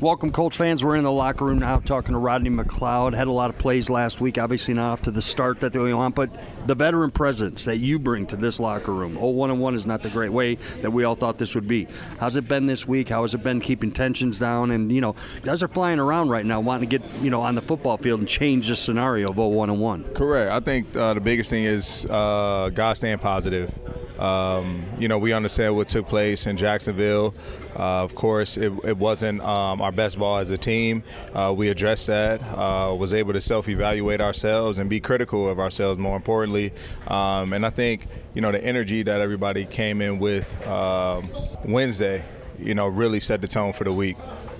Welcome, Colts fans. We're in the locker room now talking to Rodney McLeod. Had a lot of plays last week, obviously not off to the start that we want, but the veteran presence that you bring to this locker room. Oh, one and one is not the great way that we all thought this would be. How's it been this week? How has it been keeping tensions down? And, you know, guys are flying around right now wanting to get, you know, on the football field and change the scenario of 0 1 and 1. Correct. I think uh, the biggest thing is uh, God staying positive. Um, you know, we understand what took place in Jacksonville. Uh, of course, it, it wasn't um, our best ball as a team. Uh, we addressed that, uh, was able to self evaluate ourselves and be critical of ourselves, more importantly. Um, and I think, you know, the energy that everybody came in with um, Wednesday, you know, really set the tone for the week.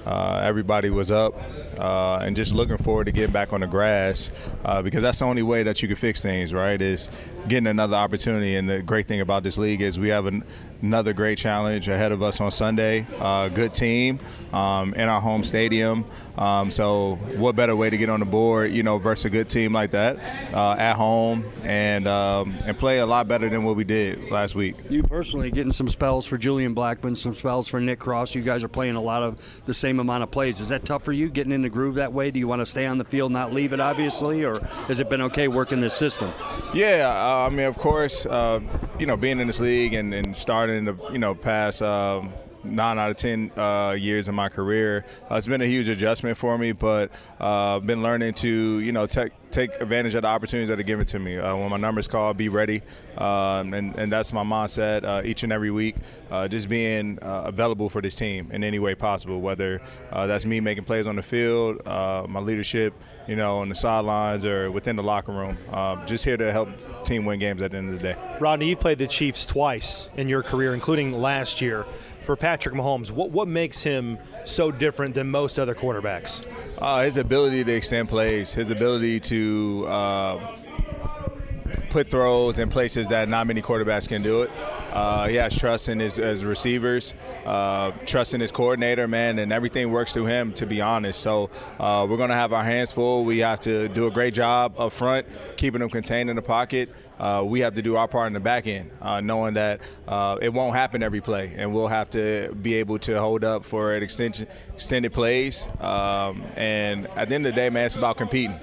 Uh, everybody was up uh, and just looking forward to getting back on the grass uh, because that's the only way that you can fix things, right? Is getting another opportunity. And the great thing about this league is we have an, another great challenge ahead of us on Sunday. Uh, good team um, in our home stadium. Um, so what better way to get on the board, you know, versus a good team like that uh, at home and um, and play a lot better than what we did last week. You personally getting some spells for Julian Blackmon, some spells for Nick Cross. You guys are playing a lot of the same amount of plays. Is that tough for you getting in the groove that way? Do you want to stay on the field, not leave it, obviously, or has it been okay working this system? Yeah, uh, I mean, of course, uh, you know, being in this league and, and starting the you know past. Um, nine out of ten uh, years in my career. Uh, it's been a huge adjustment for me, but uh, I've been learning to you know take take advantage of the opportunities that are given to me. Uh, when my number's called, be ready, um, and and that's my mindset uh, each and every week. Uh, just being available for this team in any way possible, whether that's me making plays on the field, my leadership, you know, on the sidelines or within the locker room. just here to help team win games at the end of the day. Rodney, you've played the Chiefs twice in your career, including last year for Patrick Mahomes, what, what makes him so different than most other quarterbacks? Uh, his ability to extend plays, his ability to uh, put throws in places that not many quarterbacks can do it. Uh, he has trust in his, his receivers, uh, trust in his coordinator, man, and everything works through him, to be honest. So uh, we're going to have our hands full. We have to do a great job up front, keeping them contained in the pocket uh, we have to do our part in the back end, uh, knowing that uh, it won't happen every play, and we'll have to be able to hold up for an extension, extended plays. Um, and at the end of the day, man, it's about competing.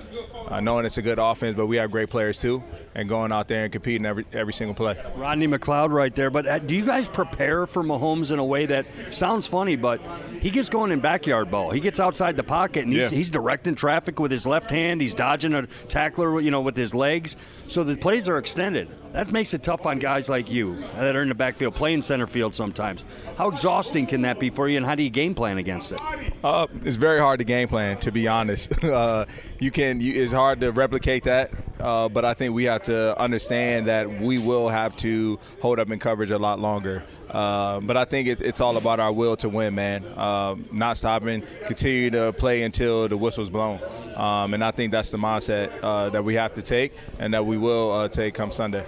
Uh, knowing it's a good offense, but we have great players too, and going out there and competing every every single play. Rodney McLeod, right there. But uh, do you guys prepare for Mahomes in a way that sounds funny, but he gets going in backyard ball. He gets outside the pocket and he's, yeah. he's directing traffic with his left hand. He's dodging a tackler, you know, with his legs. So the plays are extended. That makes it tough on guys like you that are in the backfield, playing center field sometimes. How exhausting can that be for you, and how do you game plan against it? Uh, it's very hard to game plan, to be honest. Uh, you can. You, it's hard to replicate that, uh, but I think we have to understand that we will have to hold up in coverage a lot longer. Uh, but I think it, it's all about our will to win, man. Uh, not stopping, continue to play until the whistle's blown. Um, and I think that's the mindset uh, that we have to take and that we will uh, take come Sunday.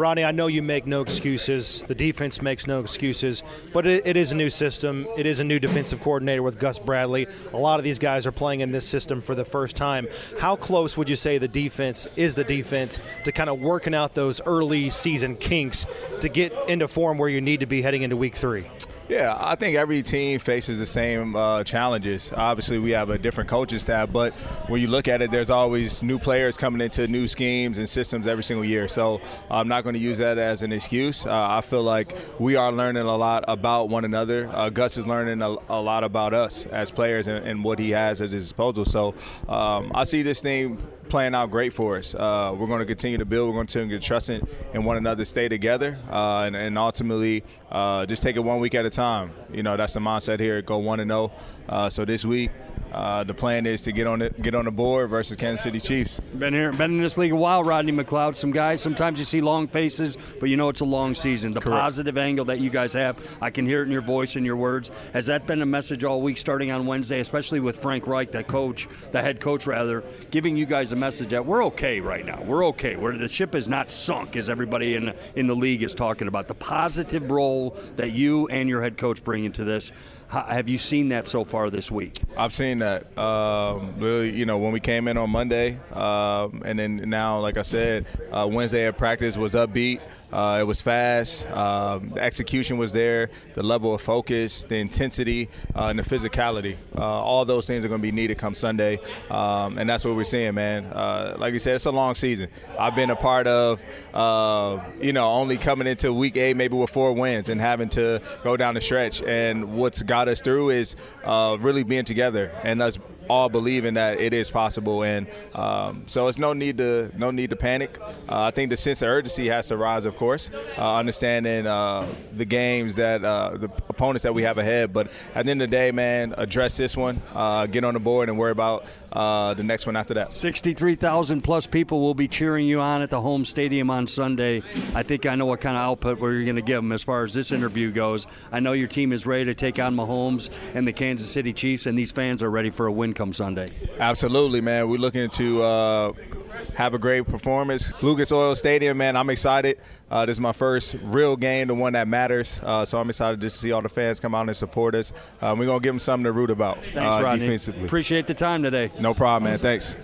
Ronnie, I know you make no excuses. The defense makes no excuses, but it, it is a new system. It is a new defensive coordinator with Gus Bradley. A lot of these guys are playing in this system for the first time. How close would you say the defense is the defense to kind of working out those early season kinks to get into form where you need to be heading into week three? Yeah, I think every team faces the same uh, challenges. Obviously, we have a different coaching staff, but when you look at it, there's always new players coming into new schemes and systems every single year. So I'm not going to use that as an excuse. Uh, I feel like we are learning a lot about one another. Uh, Gus is learning a, a, lot about us as players and, and, what he has at his disposal. So um, I see this thing playing out great for us. Uh, we're going to continue to build. We're going to continue to trust in, in one another, stay together, uh, and, and, ultimately uh, just take it one week at a time. You know, that's the mindset here. Go one and zero. Oh. Uh, so this week, uh, the plan is to get on the get on the board versus Kansas City Chiefs. Been here, been in this league a while, Rodney McLeod. Some guys, sometimes you see long faces, but you know it's a long season. The Correct. positive angle that you guys have, I can hear it in your voice and your words. Has that been a message all week, starting on Wednesday, especially with Frank Reich, the coach, the head coach rather, giving you guys a message that we're okay right now. We're okay. Where the ship is not sunk, as everybody in in the league is talking about. The positive role that you and your head coach bring into this. How, have you seen that so far this week? I've seen that. Um, really, you know, when we came in on Monday, um, and then now, like I said, uh, Wednesday at practice was upbeat. Uh, it was fast. Um, the execution was there. The level of focus, the intensity, uh, and the physicality. Uh, all those things are going to be needed come Sunday, um, and that's what we're seeing, man. Uh, like you said, it's a long season. I've been a part of, uh, you know, only coming into week eight maybe with four wins and having to go down the stretch. And what's got us through is uh, really being together and us all believing that it is possible, and um, so it's no need to no need to panic. Uh, I think the sense of urgency has to rise, of course, uh, understanding uh, the games that uh, the opponents that we have ahead. But at the end of the day, man, address this one, uh, get on the board, and worry about the next one after that. 63,000 plus people will be cheering you on at the home stadium on Sunday. I think I know what kind of output we're going to give them as far as this interview goes. I know your team is ready to take on Mahomes and the Kansas City Chiefs, and these fans are ready for a win come Sunday. Absolutely, man. We're looking to uh, have a great performance. Lucas Oil Stadium, man. I'm excited. Uh, this is my first real game, the one that matters. Uh, so I'm excited just to see all the fans come out and support us. Uh, we're gonna give them something to root about Thanks, uh, Rodney. defensively. Appreciate the time today. No problem, man. Thanks.